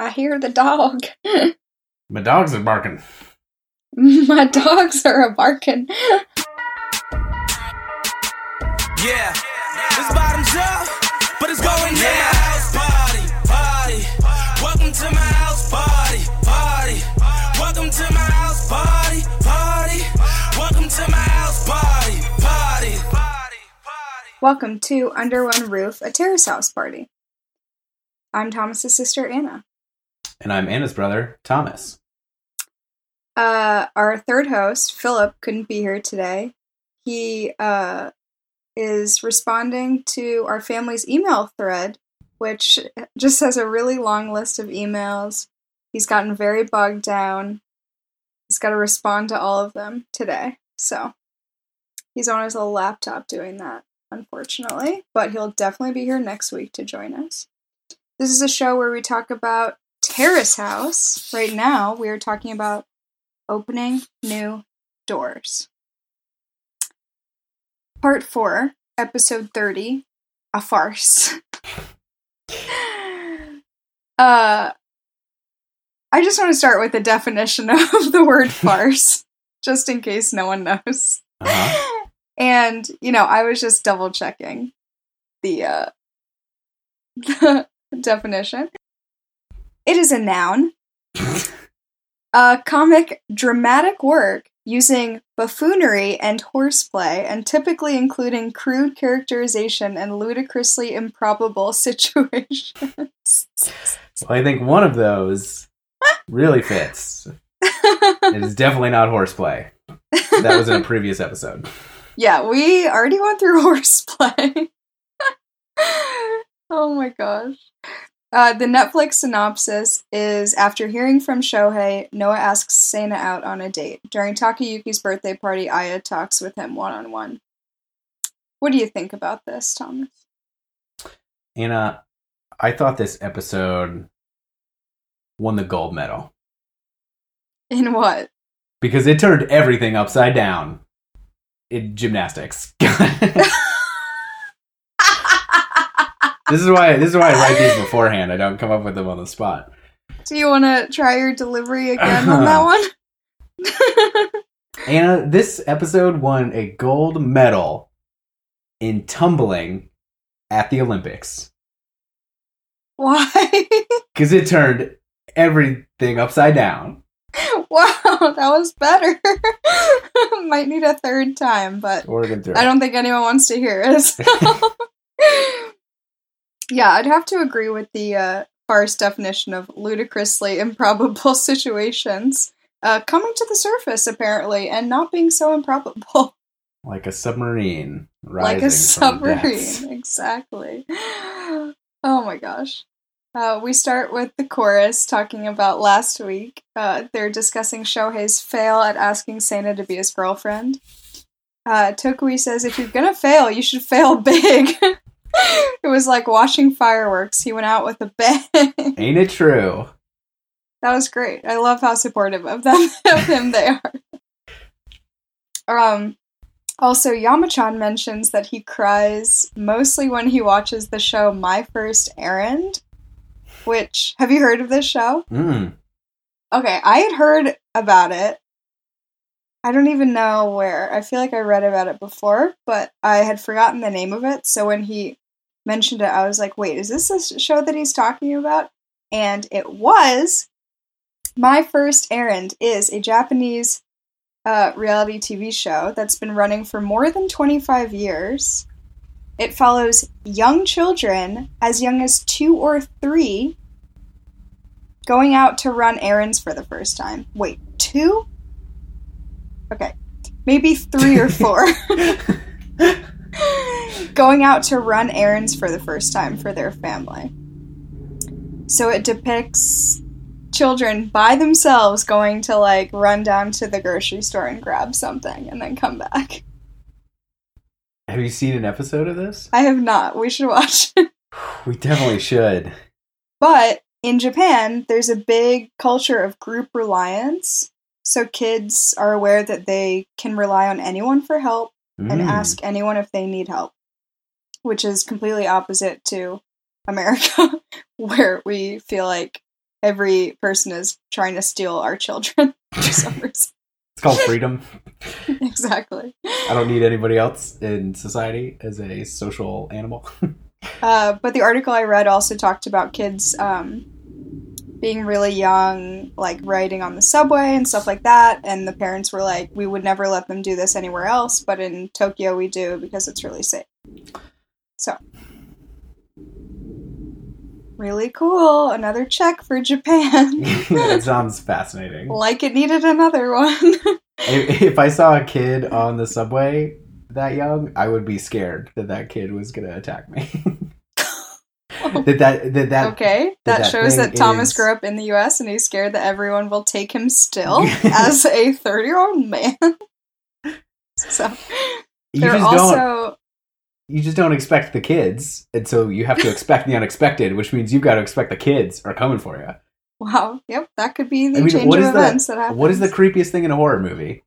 I hear the dog. My dogs are barking. My dogs are a barking. Yeah, this bottoms up, but it's going down. House party, party. Welcome to my house party, party. Welcome to my house party, party. Welcome to my house party, party, party, party. Welcome to Under One Roof, a terrace house party. I'm Thomas's sister Anna. And I'm Anna's brother, Thomas. Uh, our third host, Philip, couldn't be here today. He uh, is responding to our family's email thread, which just has a really long list of emails. He's gotten very bogged down. He's got to respond to all of them today. So he's on his little laptop doing that, unfortunately. But he'll definitely be here next week to join us. This is a show where we talk about Terrace House. Right now, we are talking about opening new doors. Part 4, episode 30, a farce. uh I just want to start with the definition of the word farce, just in case no one knows. Uh-huh. And, you know, I was just double checking the uh the definition. It is a noun. a comic dramatic work using buffoonery and horseplay and typically including crude characterization and ludicrously improbable situations. Well, I think one of those really fits. It is definitely not horseplay. That was in a previous episode. yeah, we already went through horseplay. oh my gosh. Uh, the Netflix synopsis is after hearing from Shohei, Noah asks Sana out on a date. During Takayuki's birthday party, Aya talks with him one on one. What do you think about this, Thomas? Anna, I thought this episode won the gold medal In what? because it turned everything upside down in gymnastics. this is why this is why I write these beforehand. I don't come up with them on the spot. do you want to try your delivery again on that one? Anna, this episode won a gold medal in tumbling at the Olympics Why? because it turned everything upside down. wow, that was better. Might need a third time, but I don't think anyone wants to hear it. so. Yeah, I'd have to agree with the uh, farce definition of ludicrously improbable situations uh, coming to the surface, apparently, and not being so improbable. like a submarine rising like a submarine. Exactly. Oh my gosh. Uh, we start with the chorus talking about last week. Uh, they're discussing Shohei's fail at asking Sana to be his girlfriend. Uh, Tokui says, if you're gonna fail, you should fail big. it was like watching fireworks. He went out with a bang. Ain't it true? That was great. I love how supportive of them of him they are. Um also Yamachan mentions that he cries mostly when he watches the show My First Errand, which have you heard of this show? Mm. Okay, I had heard about it. I don't even know where. I feel like I read about it before, but I had forgotten the name of it. So when he mentioned it, I was like, wait, is this the show that he's talking about? And it was. My First Errand is a Japanese uh, reality TV show that's been running for more than 25 years. It follows young children, as young as two or three, going out to run errands for the first time. Wait, two? Okay, maybe three or four. going out to run errands for the first time for their family. So it depicts children by themselves going to like run down to the grocery store and grab something and then come back. Have you seen an episode of this? I have not. We should watch. It. We definitely should. but in Japan, there's a big culture of group reliance. So kids are aware that they can rely on anyone for help and Mm. ask anyone if they need help, which is completely opposite to America, where we feel like every person is trying to steal our children for some reason. It's called freedom. exactly. I don't need anybody else in society as a social animal. Uh, but the article I read also talked about kids um, being really young, like riding on the subway and stuff like that. And the parents were like, we would never let them do this anywhere else, but in Tokyo we do because it's really safe. So, really cool. Another check for Japan. that sounds fascinating. like it needed another one. If, if I saw a kid on the subway that young, I would be scared that that kid was going to attack me. that that that that okay, that that, shows that Thomas is- grew up in the US and he's scared that everyone will take him still as a 30 year old man. so, you don't also. you just don't expect the kids, and so you have to expect the unexpected, which means you've got to expect the kids are coming for you. Wow. Yep, that could be the I mean, change of the- events that happens. What is the creepiest thing in a horror movie?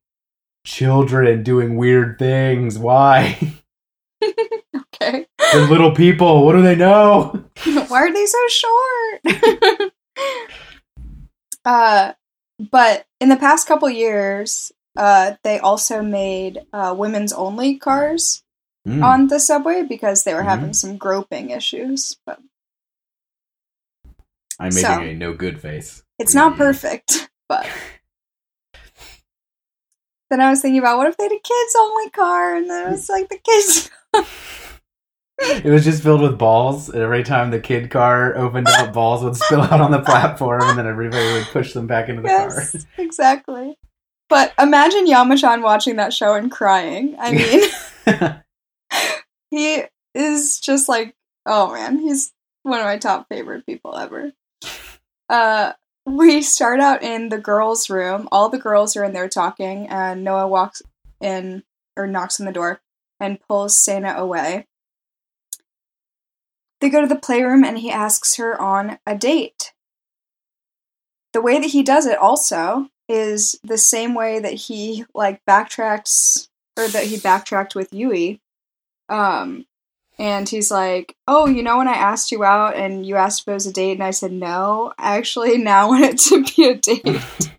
Children doing weird things. Why? Okay? They're little people. What do they know? Why are they so short? uh, but in the past couple years, uh, they also made uh, women's only cars Mm. on the subway because they were Mhm. having some groping issues. But I'm making so- a no good face. it's not perfect. But then I was thinking about what if they had a kids only car and then it was like the kids. It was just filled with balls, and every time the kid car opened up, balls would spill out on the platform, and then everybody would push them back into the yes, exactly. But imagine Yamachan watching that show and crying. I mean. he is just like oh man he's one of my top favorite people ever uh we start out in the girls room all the girls are in there talking and noah walks in or knocks on the door and pulls Sana away they go to the playroom and he asks her on a date the way that he does it also is the same way that he like backtracks or that he backtracked with Yui um, and he's like, "Oh, you know when I asked you out and you asked if it was a date and I said no, I actually now want it to be a date."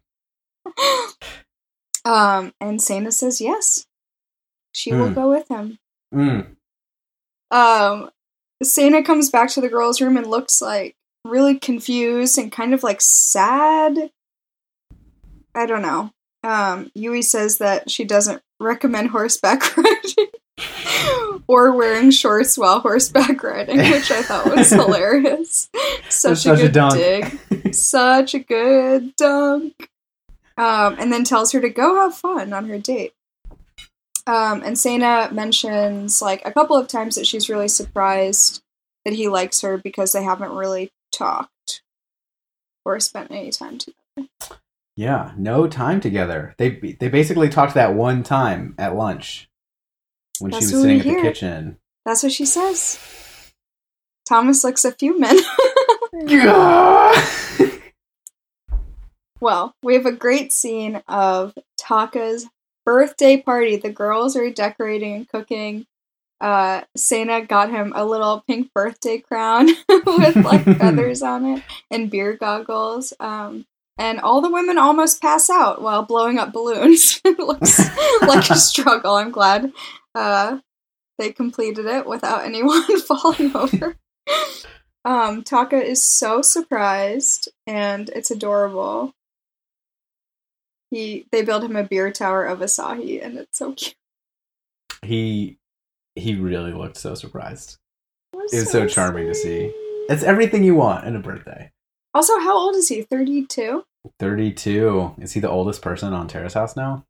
um, and Sana says yes. She will Hmm. go with him. Mm. Um, Sana comes back to the girls' room and looks like really confused and kind of like sad. I don't know. Um, Yui says that she doesn't recommend horseback riding or wearing shorts while horseback riding, which I thought was hilarious. Such, Such a a good dunk. dig. Such a good dunk. Um, and then tells her to go have fun on her date. Um, and Sana mentions like a couple of times that she's really surprised that he likes her because they haven't really talked or spent any time together. Yeah, no time together. They they basically talked that one time at lunch when That's she was sitting at the kitchen. That's what she says. Thomas looks a few men. well, we have a great scene of Taka's birthday party. The girls are decorating and cooking. Uh, Sana got him a little pink birthday crown with like feathers on it and beer goggles. Um, and all the women almost pass out while blowing up balloons. it looks like a struggle. I'm glad uh, they completed it without anyone falling over. Um, Taka is so surprised, and it's adorable. He they build him a beer tower of Asahi, and it's so cute. he he really looked so surprised. was It was so charming to see. It's everything you want in a birthday. Also, how old is he? Thirty-two. Thirty-two. Is he the oldest person on Terrace House now?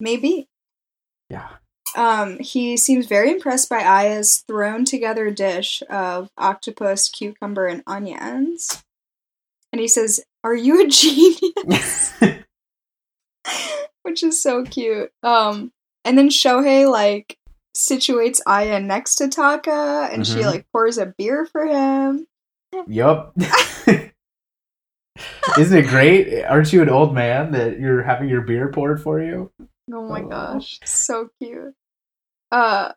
maybe. Yeah. Um, he seems very impressed by Aya's thrown together dish of octopus, cucumber, and onions. And he says, Are you a genius? Which is so cute. Um, and then Shohei like situates Aya next to Taka and she Mhm. like pours a beer for him. yup. Isn't it great? Aren't you an old man that you're having your beer poured for you? Oh my Aw. gosh, so cute. Uh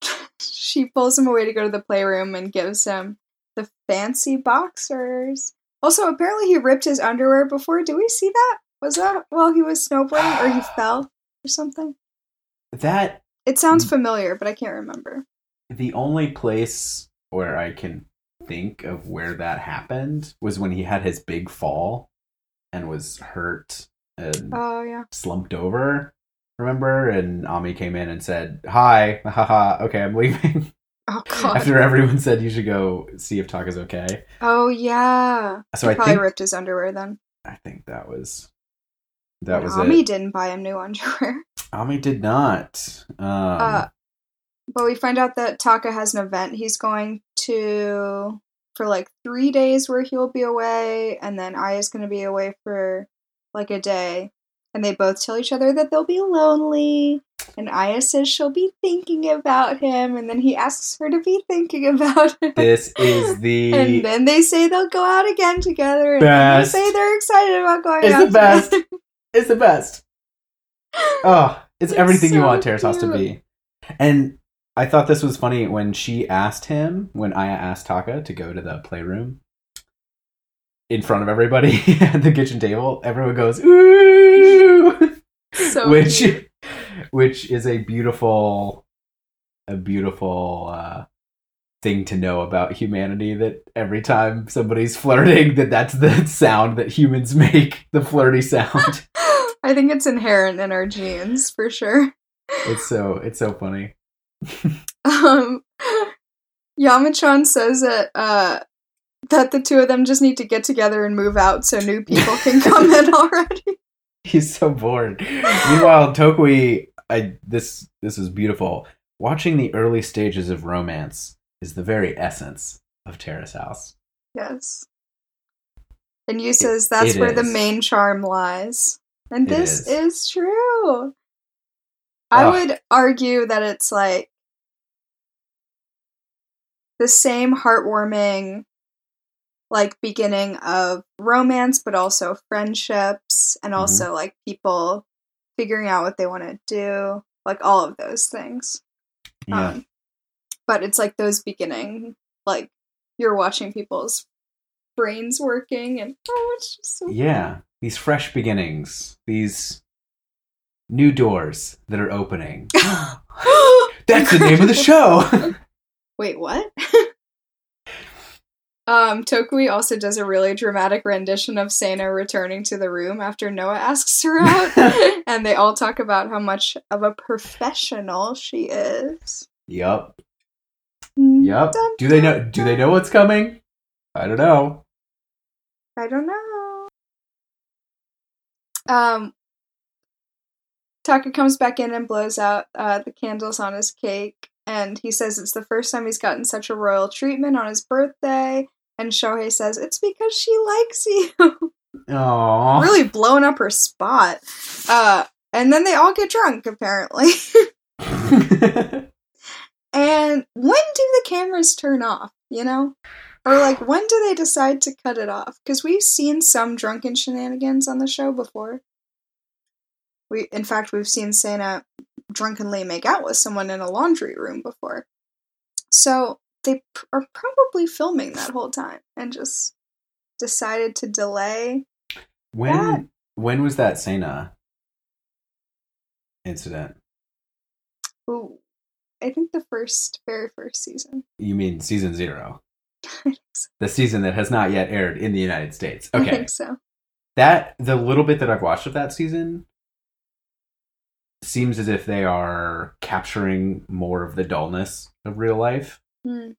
she pulls him away to go to the playroom and gives him the fancy boxers. Also, apparently he ripped his underwear before. Do we see that? Was that while he was snowboarding or he fell or something? That It sounds familiar, but I can't remember. the only place where I can think of where that happened was when he had his big fall and was hurt and Oh yeah. slumped over. Remember? And Ami came in and said, "Hi, haha. Okay, I'm leaving." Oh god. After everyone said you should go see if Taka's okay. oh yeah. So he I probably think ripped his underwear then. I think that was that was Ami it. didn't buy him new underwear. Ami did not. Um, Uh, But we find out that Taka has an event he's going to for like three days where he'll be away, and then Aya's going to be away for like a day. And they both tell each other that they'll be lonely. And Aya says she'll be thinking about him, and then he asks her to be thinking about him. this is the and then they say they'll go out again together, and then they Best. say they're excited about going It's out the best. together. It's the best. Oh, it's, It's everything you so want Terrace House to be. And I thought this was funny when she asked him, when Aya asked Taka to go to the playroom in front of everybody at the kitchen table, everyone goes, ooh! so which cute. which is a beautiful a beautiful uh thing to know about humanity that every time somebody's flirting that that's the sound that humans make the flirty sound I think it's inherent in our genes for sure. it's so it's so funny Um, Yamachan says that uh, that the two of them just need to get together and move out so new people can come in already. he's so bored meanwhile tokui i this this is beautiful watching the early stages of romance is the very essence of terrace house Yes. And you says that's it where the main charm lies. And It this is. is true. I would argue that it's like the same heartwarming like beginning of romance but also friendships and Mhm. also like people figuring out what they want to do like all of those things yeah um, but it's like those beginning like you're watching people's brains working and oh it's just so Yeah, these fresh beginnings, these new doors that are opening. That's the name of the show. Wait, what? um, Tokui also does a really dramatic rendition of Sana returning to the room after Noah asks her out, and they all talk about how much of a professional she is. yup, yup. Dun, Do they know? Do they know what's coming? I don't know. I don't know. Um, Taka comes back in and blows out uh, the candles on his cake, and he says it's the first time he's gotten such a royal treatment on his birthday. And Shohei says it's because she likes you, Aww. really blowing up her spot. Uh, and then they all get drunk, apparently. and when do the cameras turn off? You know, or like when do they decide to cut it off? Because we've seen some drunken shenanigans on the show before. We, in fact, we've seen Sena drunkenly make out with someone in a laundry room before. So they p- are probably filming that whole time and just decided to delay. when That- when was that Sena incident? Ooh, I think the first, very first season. You mean season zero? I so. The season that has not yet aired in the United States. I Okay. think so. that the little bit that I've watched of that season seems as if they are capturing more of the dullness of real life. Hmm.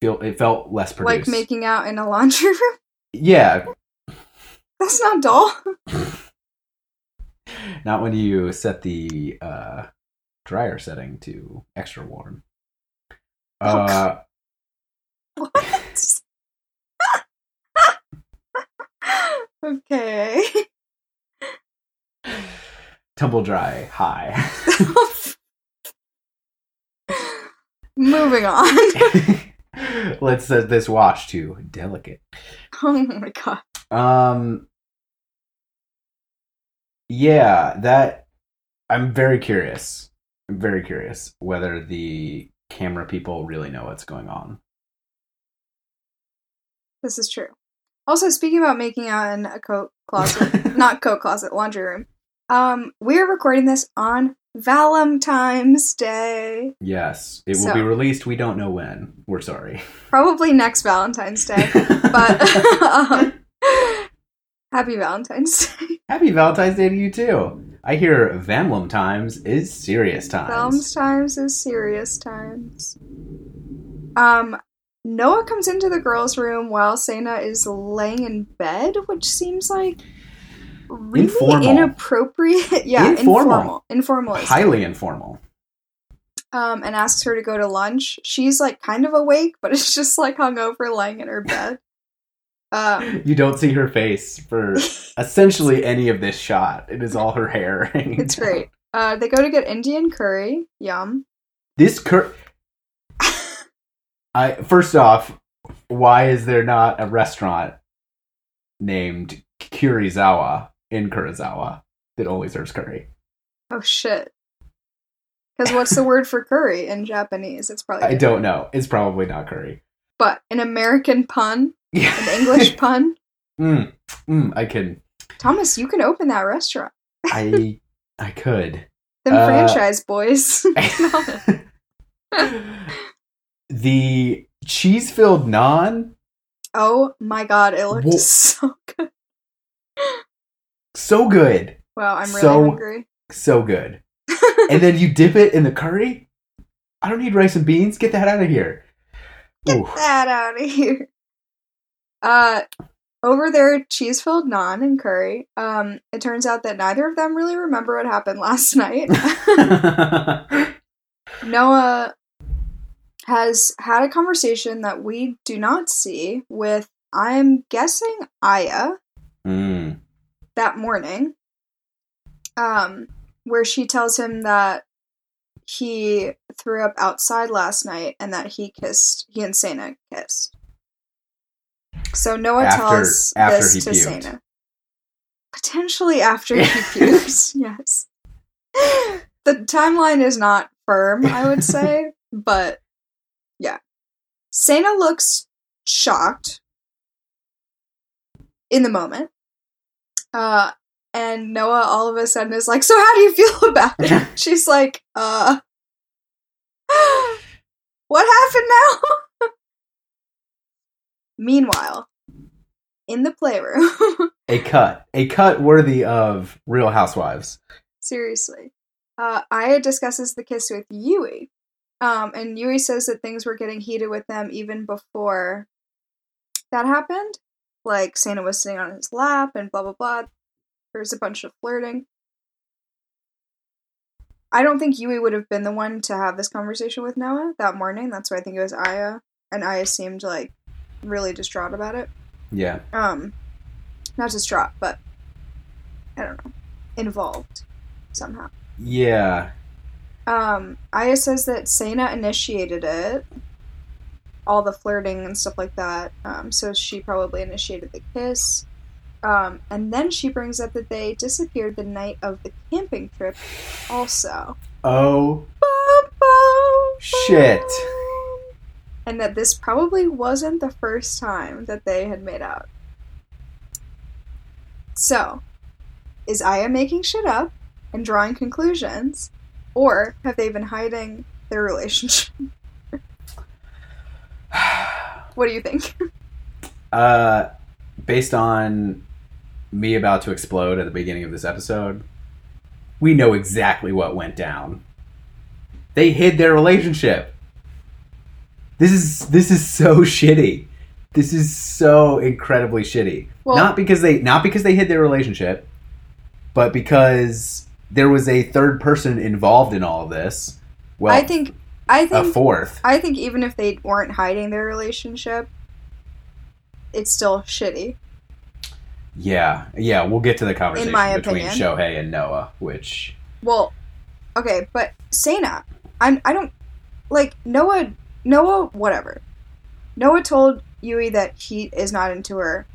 Feel it felt less produced. Like making out in a laundry room. yeah, That's not dull. not when you set the uh, dryer setting to extra warm. Uh, What? okay. tumble dry high. Moving on. Let's set this wash to delicate. oh my god. Um Yeah, that I'm very curious. I'm very curious whether the camera people really know what's going on. This is true. Also, speaking about making out in a coat closet, not coat closet, laundry room. Um, we're recording this on Valentine's Day. Yes, it will So- be released. We don't know when. We're sorry. Probably next Valentine's Day. But um, happy Valentine's Day. Happy Valentine's Day to you too. I hear Vamlum times is serious times. Valentine's times is serious times. Um, Noah comes into the girls' room while Sana is laying in bed, which seems like really Informal. inappropriate. yeah, Informal. informal. Informal. Highly informal. um, and asks her to go to lunch. She's like kind of awake, but it's just like hungover, lying in her bed. Um, You don't see her face for essentially any of this shot. It is all her hair. it's down. great. Uh, they go to get Indian curry. Yum. This cur. I first off, why is there not a restaurant named Kurizawa in Karuizawa that only serves curry? Oh shit. Because what's the word for curry in Japanese? It's probably I don't know. It's probably not curry. But an American pun, an English pun. mm, mm, I can. Thomas, you can open that restaurant. I I could. Them Uh, franchise boys. the cheese filled naan oh my god, it looked Wha- so good. so good Wow, I'm really So- hungry. so good and then you dip it in the curry i don't need rice and beans get that out of here Ooh. that out of here. Uh, over their cheese filled naan and curry. Um, it turns out that neither of them really remember what happened last night. Noah has had a conversation that we do not see with, I'm guessing, Aya Mm. that morning, um, where she tells him that he threw up outside last night and that he kissed, he and Sana kissed. So Noah After- tells after this to puked. Sana. Potentially after he pukes, yes. The timeline is not firm, I would say, but. Sana looks shocked in the moment. Uh, and Noah all of a sudden is like, So, how do you feel about it? She's like, Uh, what happened now? Meanwhile, in the playroom, a cut a cut worthy of real housewives seriously, uh, Aya discusses the kiss with Yui. Um, and Yui says that things were getting heated with them even before that happened. Like, Sana was sitting on his lap and blah, blah, blah. There's a bunch of flirting. I don't think Yui would have been the one to have this conversation with Noah that morning. That's why I think it was Aya. And Aya seemed like really distraught about it. yeah Um, not distraught, but I don't know, involved somehow. yeah Um, Aya says that Sana initiated it, all the flirting and stuff like that. Um, so she probably initiated the kiss. Um, and then she brings up that they disappeared the night of the camping trip, also. oh Bum, bum, Shit. bum. And that this probably wasn't the first time that they had made out. So, is Aya making shit up and drawing conclusions? Or have they been hiding their relationship? what do you think? Uh, based on me about to explode at the beginning of this episode, we know exactly what went down. They hid their relationship. This is this is so shitty. This is so incredibly shitty. Well- not because they not because they hid their relationship, but because there was a third person involved in all of this. Well, I think I think a fourth. I think even if they weren't hiding their relationship, it's still shitty. Yeah, yeah, we'll get to the conversation my between opinion. Shohei and Noah, which Well, okay, but Sana, I'm I don't like Noah. Noah, whatever. Noah told Yui that he is not into her.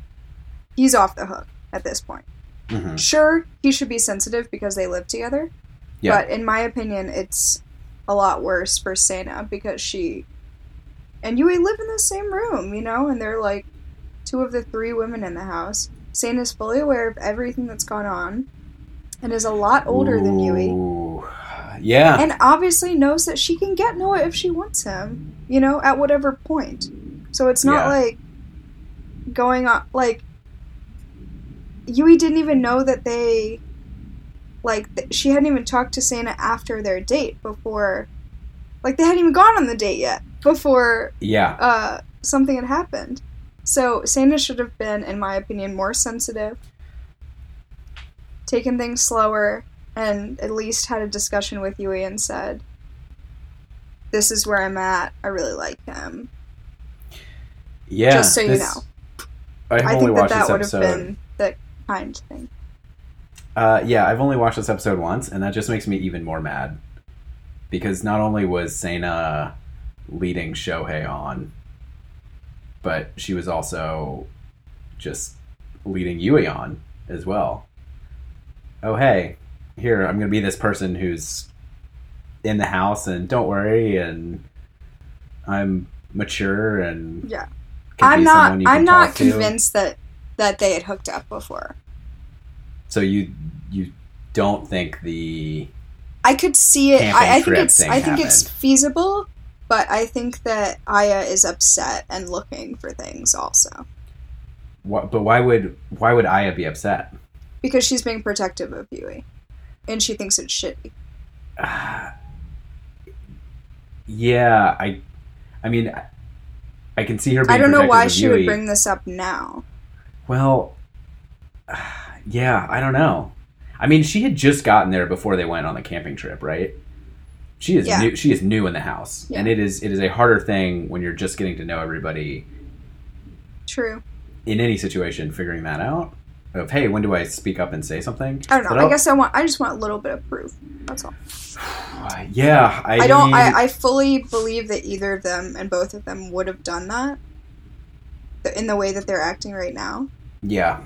He's off the hook at this point. Mhm. Sure, he should be sensitive because they live together. Yeah. But in my opinion, it's a lot worse for Sana because she and Yui live in the same room, you know, and they're like two of the three women in the house. Sana is fully aware of everything that's gone on and is a lot older than Yui. Yeah. And obviously knows that she can get Noah if she wants him, you know, at whatever point. So it's not Yeah. like going on like Yui didn't even know that they like th- she hadn't even talked to Sana after their date before like they hadn't even gone on the date yet before yeah. uh something had happened. So Sana should have been in my opinion more sensitive, taken things slower and at least had a discussion with Yui and said this is where I'm at. I really like him. Yeah. Just so you know. I only think that that this would have been thing. Uh, yeah, I've only watched this episode once, and that just makes me even more mad. Because not only was Sana leading Shohei on, but she was also just leading Yui on as well. Oh, hey, here, I'm going to be this person who's in the house, and don't worry, and I'm mature, and Yeah. I'm not I'm not talk to. convinced that that they had hooked up before. So you you don't think the I could see it. I, I think it's. I think it's feasible, but I think that Aya is upset and looking for things also What, but why would why would Aya be upset? because she's being protective of Yui, and she thinks it's shitty. Uh, yeah, I, I mean, I, I can see her. Being I don't know why she would bring this up now. Well, yeah, I don't know. I mean, she had just gotten there before they went on the camping trip, right? She is Yeah. new. She is new in the house, Yeah. and it is it is a harder thing when you're just getting to know everybody True. in any situation. Figuring that out of hey, when do I speak up and say something? I don't know. But I guess I want. I just want a little bit of proof. That's all. Yeah, I, I don't. I, I fully believe that either of them and both of them would have done that in the way that they're acting right now. Yeah.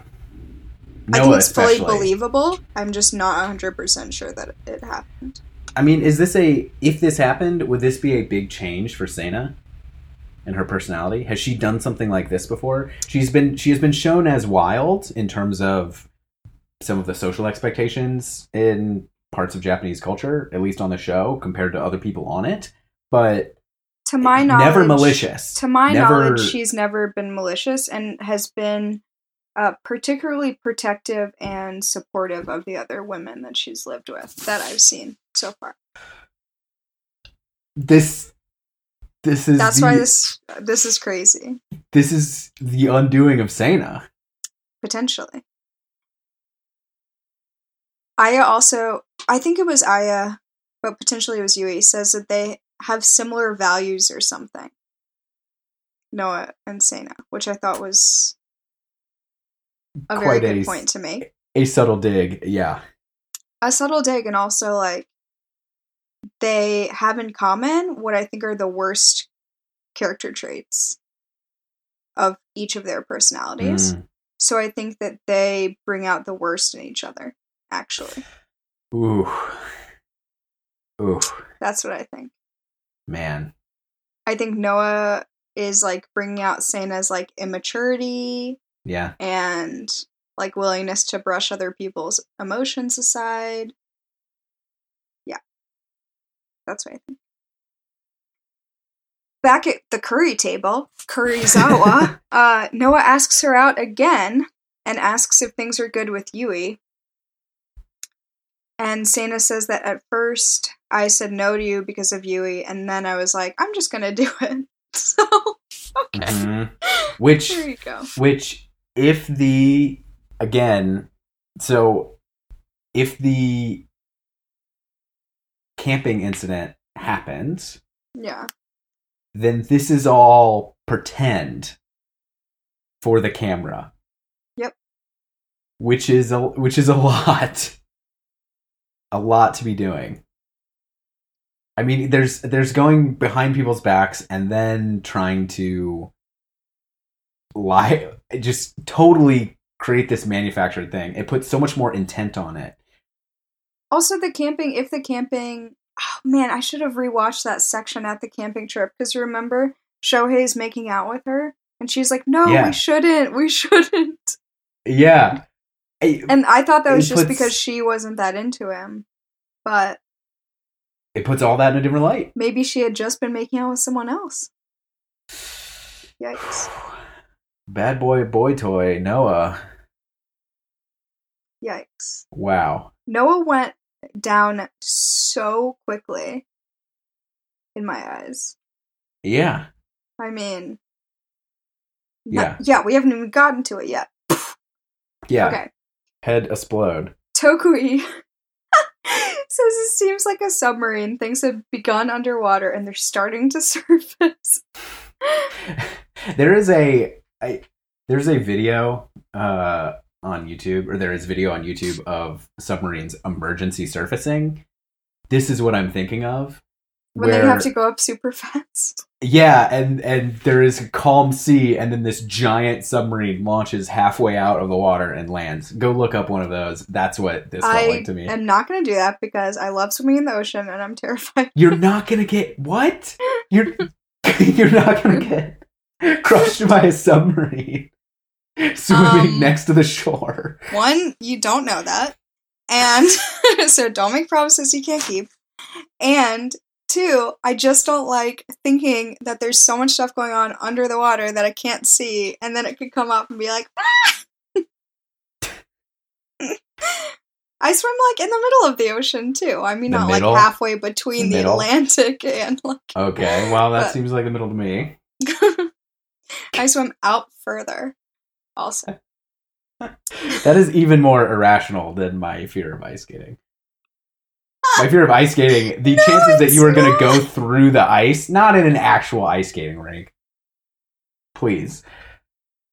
I think Noah it's fully believable. I'm just not 100% sure that it happened. I mean, is this a if this happened, would this be a big change for Sana and her personality? Has she done something like this before? She's been she has been shown as wild in terms of some of the social expectations in parts of Japanese culture, at least on the show, compared to other people on it. But To my knowledge, never malicious. To my Never- knowledge, she's never been malicious and has been uh, particularly protective and supportive of the other women that she's lived with that I've seen so far. This this is That's the, why this this is crazy this is the undoing of Sana. potentially. Aya also, I think it was Aya, but potentially it was Yui, says that they have similar values or something. Noah and Sana, which I thought was a very Quite good a- point to make. A subtle dig, yeah. a subtle dig and also like they have in common what I think are the worst character traits of each of their personalities. Mm. So I think that they bring out the worst in each other, actually. Ooh. Ooh. That's what I think. Man. I think Noah is like bringing out Sana's like immaturity Yeah. and like willingness to brush other people's emotions aside. Yeah. That's what I think. Back at the curry table, Kurizawa, uh, Noah asks her out again and asks if things are good with Yui. And Sana says that at first I said no to you because of Yui, and then I was like, I'm just gonna do it. So, okay. Mhm. Which There you go. which if the again so if the camping incident happens, Yeah. then this is all pretend for the camera Yep. which is a which is a lot a lot to be doing i mean there's there's going behind people's backs and then trying to lie just totally create this manufactured thing it puts so much more intent on it Also, the camping, if the camping, oh, man, I should have rewatched that section at the camping trip because remember Shohei's making out with her And she's like, "No, Yeah. we shouldn't. We shouldn't." Yeah. I- And I thought that was just puts- because she wasn't that into him. But it puts all that in a different light. maybe she had just been making out with someone else. Yikes. Bad boy, boy toy, Noah. Yikes. Wow. Noah went down so quickly in my eyes. Yeah. I mean, Yeah. yeah, we haven't even gotten to it yet. Yeah. Okay. Head explode. Tokui says it seems like a submarine. Things have begun underwater and they're starting to surface. there is a, I, there's a video uh, on YouTube, or there is video on YouTube of submarines emergency surfacing. This is what I'm thinking of. when they have to go up super fast. Yeah, and and there is a calm sea, and then this giant submarine launches halfway out of the water and lands. Go look up one of those. That's what this felt I like to me. I am not going to do that because I love swimming in the ocean and I'm terrified. You're not gonna get what? You're you're not gonna get crushed by a submarine swimming Um, next to the shore. One, you don't know that. And so don't make promises you can't keep. And two, I just don't like thinking that there's so much stuff going on under the water that I can't see, and then it could come up and be like, ah! I swim like in the middle of the ocean too. I mean, The not middle? like halfway between The the. Atlantic and like Okay, well that But- seems like the middle to me. I swim out further. Also, That is even more irrational than my fear of ice skating. My fear of ice skating, the No, chances that you are going to go through the ice, not in an actual ice skating rink, please,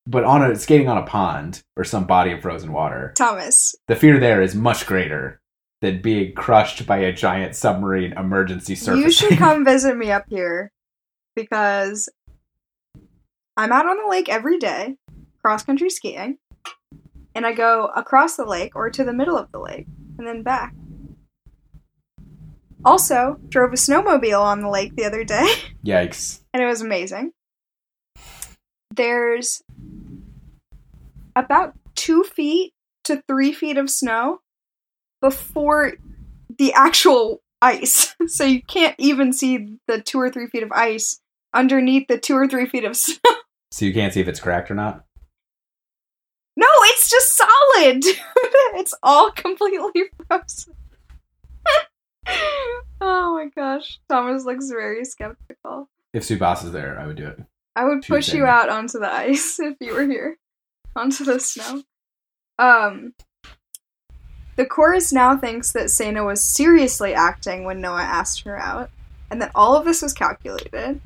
but on a skating on a pond or some body of frozen water, Thomas, the fear there is much greater than being crushed by a giant submarine emergency surfacing. You should come visit me up here because I'm out on the lake every day, cross country skiing, and I go across the lake or to the middle of the lake and then back. Also, drove a snowmobile on the lake the other day, Yikes! and it was amazing. There's about two feet to three feet of snow before the actual ice. So you can't even see the two or three feet of ice underneath the two or three feet of snow. So you can't see if it's cracked or not. No, it's just solid. it's all completely frozen. oh my gosh. Thomas looks very skeptical. If Subas is there, I would do it. I would push you out onto the ice if you were here. Onto the snow. Um the chorus now thinks that Sana was seriously acting when Noah asked her out, and that all of this was calculated.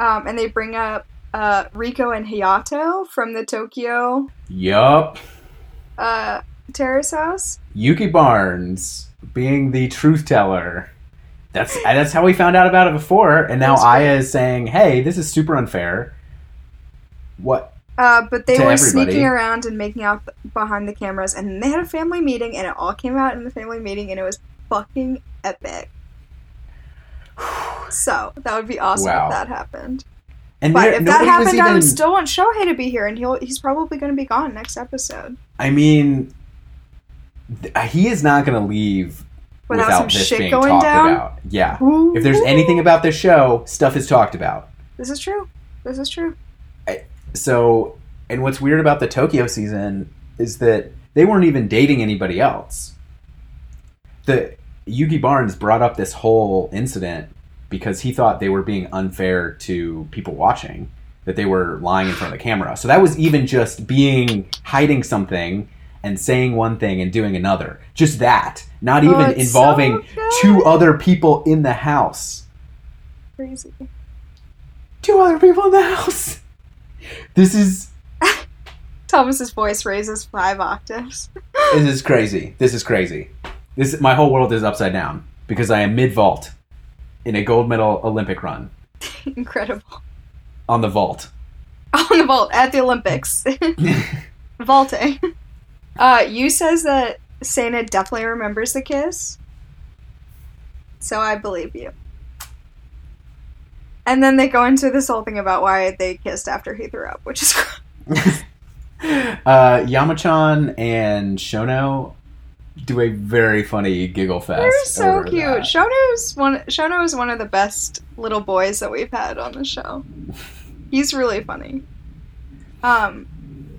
Um, and they bring up uh, Rico and Hayato from the Tokyo Yup. uh, terrace house. Yuki Barnes being the truth teller. That's that's how we found out about it before, and now Aya is saying, "Hey, this is super unfair." What? Uh, but they were everybody. sneaking around and making out behind the cameras, and they had a family meeting, and it all came out in the family meeting, and it was fucking epic. So that would be awesome Wow. if that happened. And But there- if that happened, I would still want Shohei to be here, and he'll he's probably going to be gone next episode I mean, th- uh, he is not going to leave without, without, some this shit being going talked down. about. Yeah. Ooh. If there's anything about this show, stuff is talked about. this is true. This is true. So, and what's weird about the Tokyo season is that they weren't even dating anybody else. The Yuki Barnes brought up this whole incident because he thought they were being unfair to people watching, that they were lying in front of the camera. So that was even just being hiding something and saying one thing and doing another. Just that. Not Oh, even it's involving so two other people in the house. Crazy. Two other people in the house. This is Thomas's voice raises five octaves. This is crazy. This is crazy. This my whole world is upside down because I am mid vault in a gold medal Olympic run Incredible. on the vault. On the vault at the Olympics. Vaulting. Uh, you says that Sana definitely remembers the kiss. So I believe you. And then they go into this whole thing about why they kissed after he threw up, which is uh, Yamachan and Shono do a very funny giggle fest. they're so cute. that. Shono's one. Shono is one of the best little boys that we've had on the show. He's really funny. Um,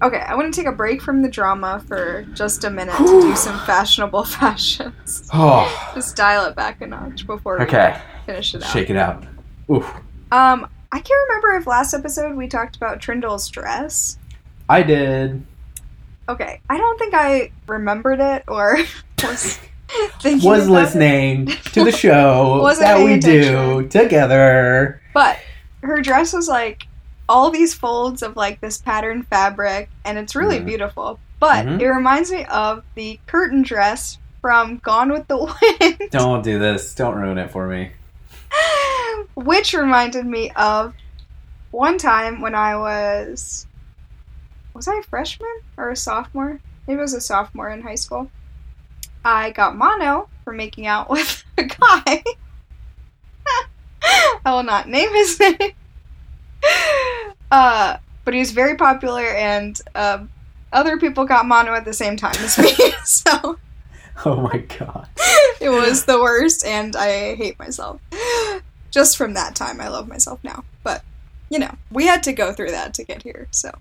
okay, I want to take a break from the drama for just a minute to do some fashionable fashions. Oh, Just dial it back a notch before we okay. finish it out. Shake it out. Oof. Um, I can't remember if last episode we talked about Trindle's dress. I did. Okay, I don't think I remembered it or was thinking Was about it. listening to the show that we paying do together. But her dress was like all these folds of like this patterned fabric, and it's really Mhm. beautiful. But Mhm. it reminds me of the curtain dress from Gone with the Wind, Don't do this. Don't ruin it for me. which reminded me of one time when I was was I a freshman or a sophomore? Maybe I was a sophomore in high school. I got mono for making out with a guy. I will not name his name. Uh, but he was very popular, and uh, other people got mono at the same time as me. so Oh my god. it was the worst, and I hate myself. Just from that time, I love myself now. But, you know, we had to go through that to get here, so.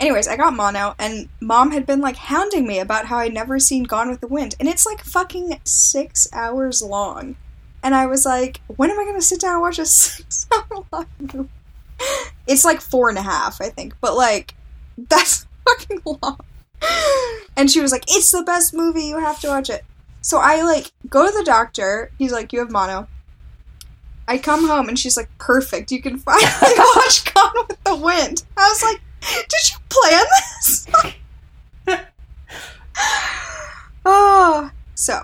Anyways, I got mono, and mom had been like hounding me about how I'd never seen Gone with the Wind, and it's like fucking six hours long. And I was like, when am I gonna sit down and watch a six hour long movie? It's like four and a half, I think, but like, that's fucking long. And she was like, it's the best movie, you have to watch it. So I like go to the doctor. He's like, "You have mono." I come home and she's like, "Perfect, you can finally watch Gone with the Wind." I was like, "Did you plan this?" oh, so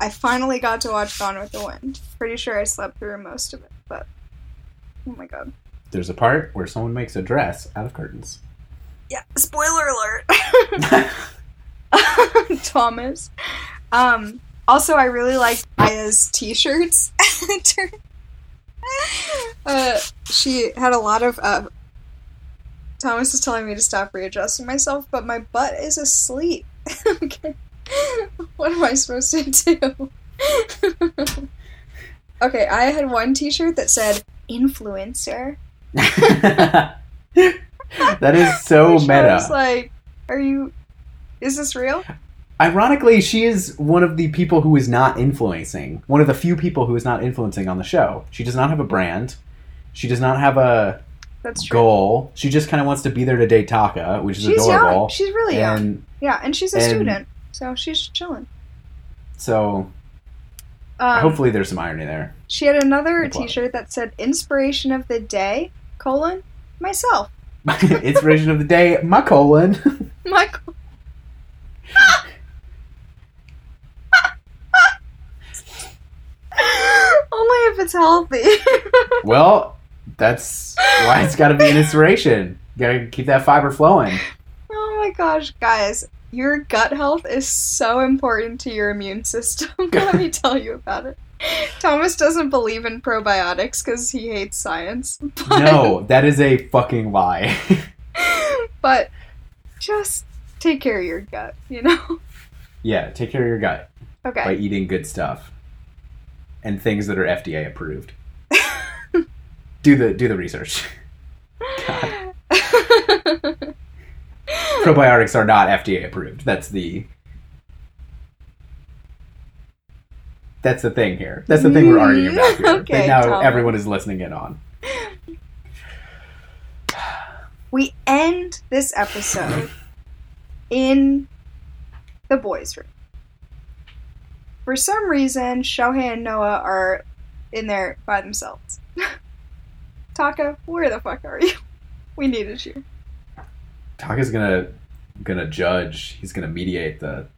I finally got to watch Gone with the Wind. Pretty sure I slept through most of it, but oh my god, There's a part where someone makes a dress out of curtains. yeah! Spoiler alert. Thomas. Um, also, I really liked Aya's t-shirts. uh, she had a lot of. Uh, Thomas is telling me to stop readjusting myself, but my butt is asleep. okay. What am I supposed to do? okay, I had one t-shirt that said influencer. that is so Which I was meta. like, are you. Is this real? Ironically, she is one of the people who is not influencing. One of the few people who is not influencing on the show. She does not have a brand. She does not have a That's true. goal. She just kind of wants to be there to date Taka, which is She's adorable. young. She's really young. and Yeah, and she's a and- student, so she's chilling. so Um, hopefully there's some irony there. she had another T-shirt that said "Inspiration of the Day: colon myself." Inspiration of the day, my colon. Michael. Only if it's healthy. well, that's why it's got to be an inspiration. You gotta keep that fiber flowing. oh my gosh, guys, your gut health is so important to your immune system. Let me tell you about it. Thomas doesn't believe in probiotics because he hates science. But, No, that is a fucking lie. but just take care of your gut, you know? yeah, take care of your gut Okay. by eating good stuff and things that are FDA approved. Do the do the research. Probiotics are not FDA approved. That's the That's the thing here. That's the thing we're arguing about here. Okay, that now everyone is listening in on. we end this episode in the boys' room. For some reason, Shohei and Noah are in there by themselves. Taka, where the fuck are you? We needed you. Taka's gonna gonna judge. He's gonna mediate the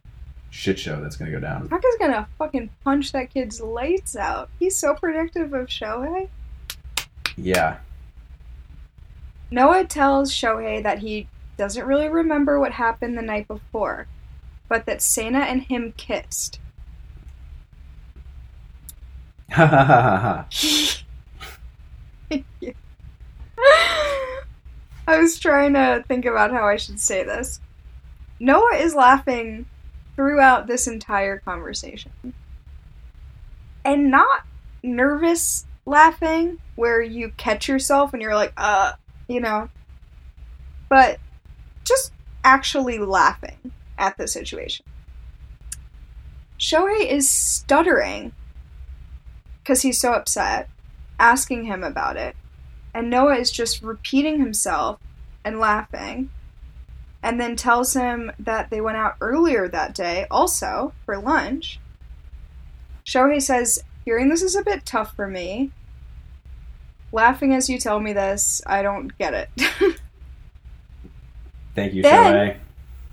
shit show that's gonna go down. Taka's gonna fucking punch that kid's lights out. He's so protective of Shohei. Yeah. Noah tells Shohei that he doesn't really remember what happened the night before, but that Sana and him kissed. Ha ha ha ha ha. I was trying to think about how I should say this. Noah is laughing throughout this entire conversation. And not nervous laughing where you catch yourself and you're like, uh, you know, but just actually laughing at the situation. Shohei is stuttering because he's so upset, asking him about it, and Noah is just repeating himself and laughing, and then tells him that they went out earlier that day, also for lunch. Shohei says, Hearing this is a bit tough for me. Laughing as you tell me this, I don't get it. Thank you, Then- Shohei.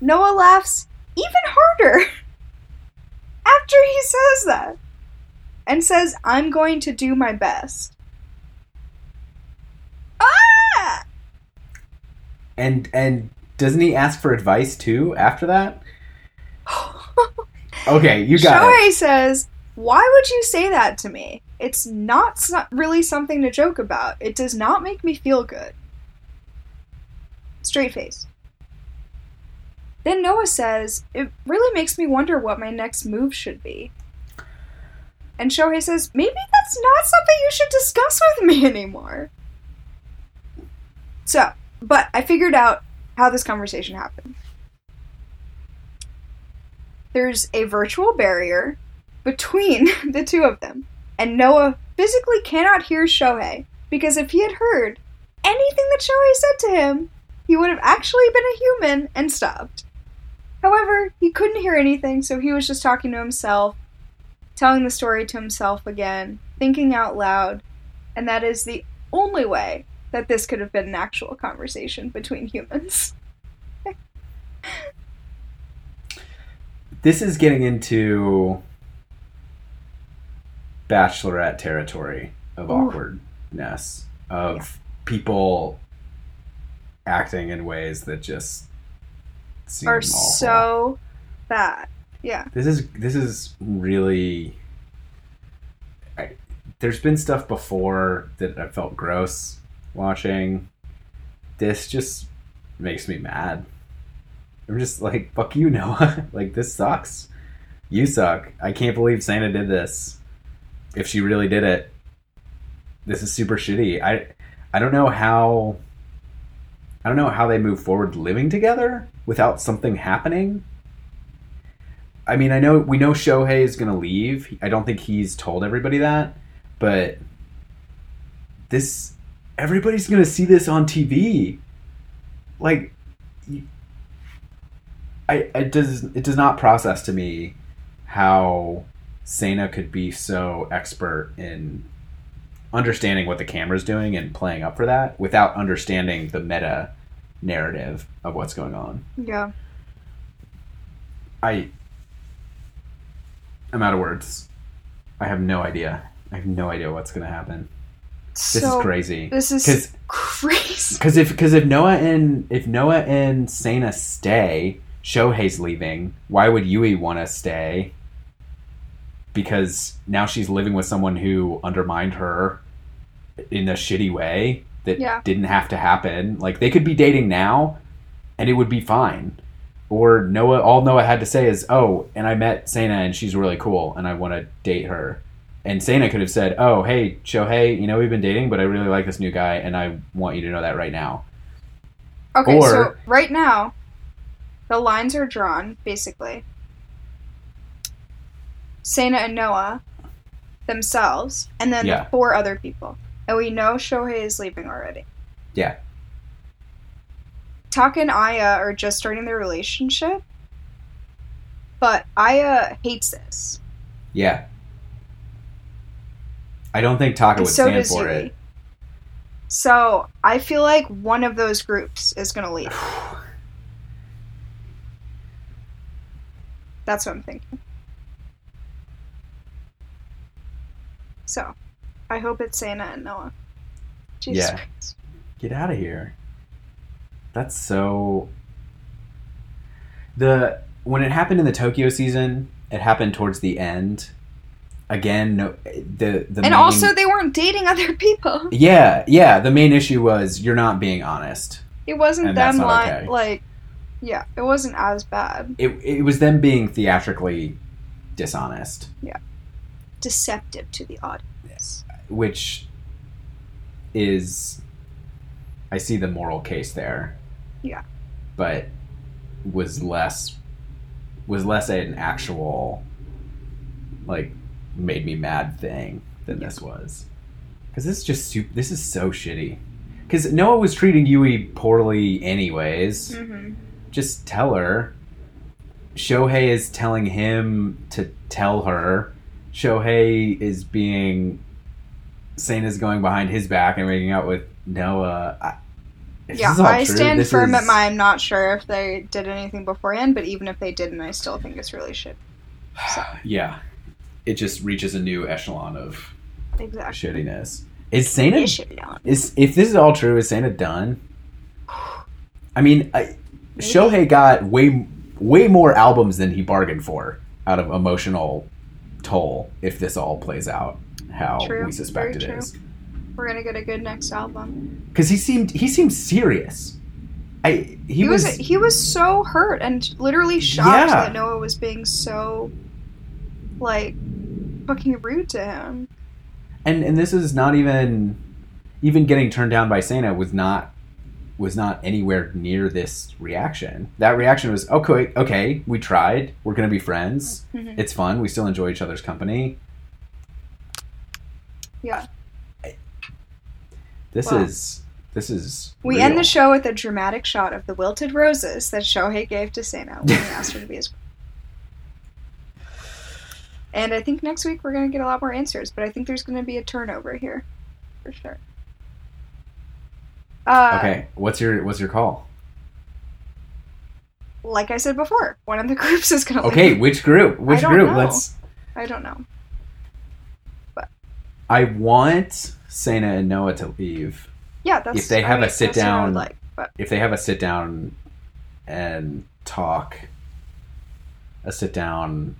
Noah laughs even harder after he says that and says, I'm going to do my best. Ah! And and doesn't he ask for advice too after that? Okay, you got it. Shohei says, Why would you say that to me? It's not so- really something to joke about. It does not make me feel good. Straight face. Then Noah says, It really makes me wonder what my next move should be. And Shohei says, Maybe that's not something you should discuss with me anymore. So, but I figured out how this conversation happened. There's a virtual barrier between the two of them, and Noah physically cannot hear Shohei because if he had heard anything that Shohei said to him, he would have actually been a human and stopped. However, he couldn't hear anything, so he was just talking to himself, telling the story to himself again, thinking out loud, and that is the only way that this could have been an actual conversation between humans. This is getting into bachelorette territory of Ooh. awkwardness of people acting in ways that just seem Are awful. so bad. Yeah. This is this is really. I, there's been stuff before that I felt gross watching. This just makes me mad. I'm just like, fuck you, Noah. like this sucks. You suck. I can't believe Sana did this. If she really did it, this is super shitty. I I don't know how. I don't know how they move forward living together without something happening. I mean, I know we know Shohei is going to leave. I don't think he's told everybody that, but this everybody's going to see this on TV. Like I it does it does not process to me how Sana could be so expert in understanding what the camera's doing and playing up for that without understanding the meta narrative of what's going on. Yeah. I I'm out of words. I have no idea. I have no idea what's going to happen. This so is crazy. This is Cuz crazy. cuz if cuz if Noah and if Noah and Sana stay, Shohei's leaving. Why would Yui want to stay? Because now she's living with someone who undermined her in a shitty way that Yeah. didn't have to happen. Like they could be dating now and it would be fine. Or Noah all Noah had to say is, "Oh, and I met Sana and she's really cool and I want to date her." And Sana could have said, "Oh, hey, Shohei, you know we've been dating, but I really like this new guy and I want you to know that right now." Okay, Or- so right now, the lines are drawn, basically. Sana and Noah themselves, and then Yeah. the four other people. And we know Shohei is leaving already. Yeah. Taka and Aya are just starting their relationship, but Aya hates this. Yeah. I don't think Taka would so stand for Yui. it. So I feel like one of those groups is going to leave. That's what I'm thinking. So, I hope it's Sana and Noah. Jesus Yeah. Christ. Get out of here. That's so. The when it happened in the Tokyo season, it happened towards the end, again, no, the the and main- also, they weren't dating other people. yeah, yeah. The main issue was you're not being honest. It wasn't them not li- okay. like, yeah, it wasn't as bad. It it was them being theatrically dishonest, Yeah. Deceptive to the audience. which is I see the moral case there. Yeah. But was less was less an actual like made me mad thing than this was. Cuz this is just su- this is so shitty. Cuz Noah was treating Yui poorly anyways. Mm-hmm. Just tell her. Shohei is telling him to tell her. Shohei is being Sana's going behind his back and making out with Noah. I, Yeah, I true, stand firm is- at my. I'm not sure if they did anything beforehand, but even if they didn't, I still think it's really shit. So, Yeah, it just reaches a new echelon of exactly. shittiness. Is yeah. is if this is all true? Is Sana done? I mean, I, Shohei got way way more albums than he bargained for out of emotional toll. If this all plays out how True, we suspect it very is, true. We're gonna get a good next album. because he seemed he seemed serious. I he, He, was, was, he was so hurt and literally shocked Yeah. that Noah was being so like fucking rude to him. and and this is not even even getting turned down by Sana was not was not anywhere near this reaction. That reaction was okay. Okay, we tried. We're gonna be friends. Mhm. It's fun. We still enjoy each other's company. Yeah. This Wow. is this is. We real. end the show with a dramatic shot of the wilted roses that Shohei gave to Sana when he asked her to be his. And I think next week we're gonna get a lot more answers, but I think there's gonna be a turnover here, for sure. Uh, Okay, what's your what's your call? Like I said before, one of the groups is gonna. Okay, leave. which group? Which group? know. Let's. I don't know. I want Sana and Noah to leave. Yeah, that's. If they I have a sit that's what I would down- like, but if they have a sit down and talk, a sit down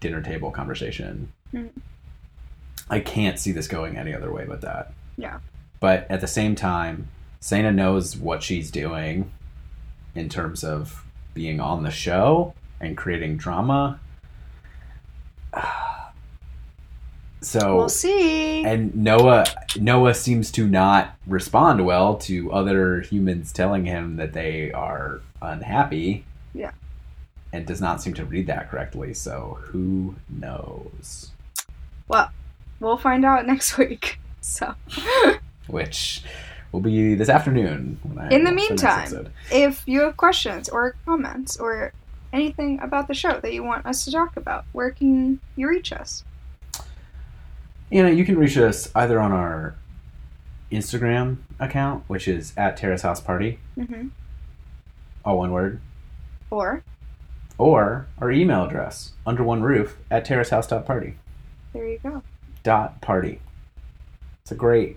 dinner table conversation, Mhm. I can't see this going any other way but that. Yeah. But at the same time, Sana knows what she's doing in terms of being on the show and creating drama. So we'll see. and Noah Noah seems to not respond well to other humans telling him that they are unhappy. Yeah. And does not seem to read that correctly. So who knows? well, we'll find out next week. So. Which will be this afternoon. In the meantime, if you have questions or comments or anything about the show that you want us to talk about, where can you reach us? you know, you can reach us either on our Instagram account, which is at Terrace House Party, Mm-hmm. all one word, Or or our email address under one roof at terracehouse.party. there you go. Dot party. It's a great.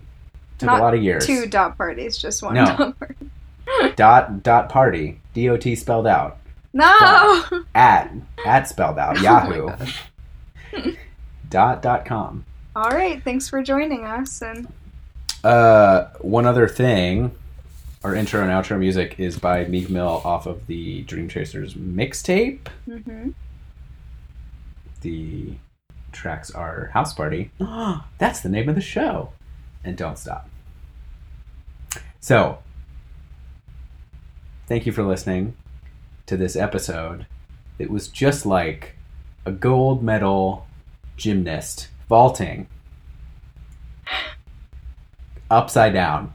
Took Not a lot of years. Two dot parties, just one No. dot party. Dot dot party. D O T spelled out. No. At at spelled out. Oh Yahoo. Dot dot com. All right. Thanks for joining us. And Uh, one other thing, our intro and outro music is by Meek Mill off of the Dreamchasers mixtape. hmm The tracks are House Party. That's the name of the show. And Don't Stop. So, thank you for listening to this episode. It was just like a gold medal gymnast vaulting upside down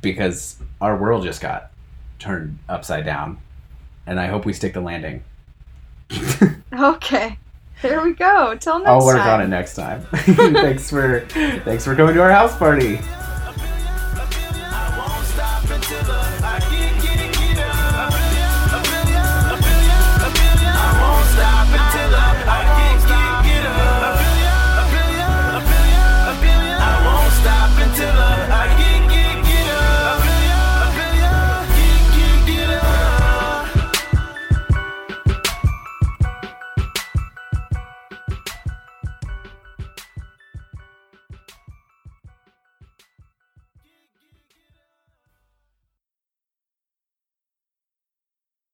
because our world just got turned upside down. And I hope we stick the landing. okay. There we go. Till next I'll work time. on it next time. thanks for thanks for coming to our house party.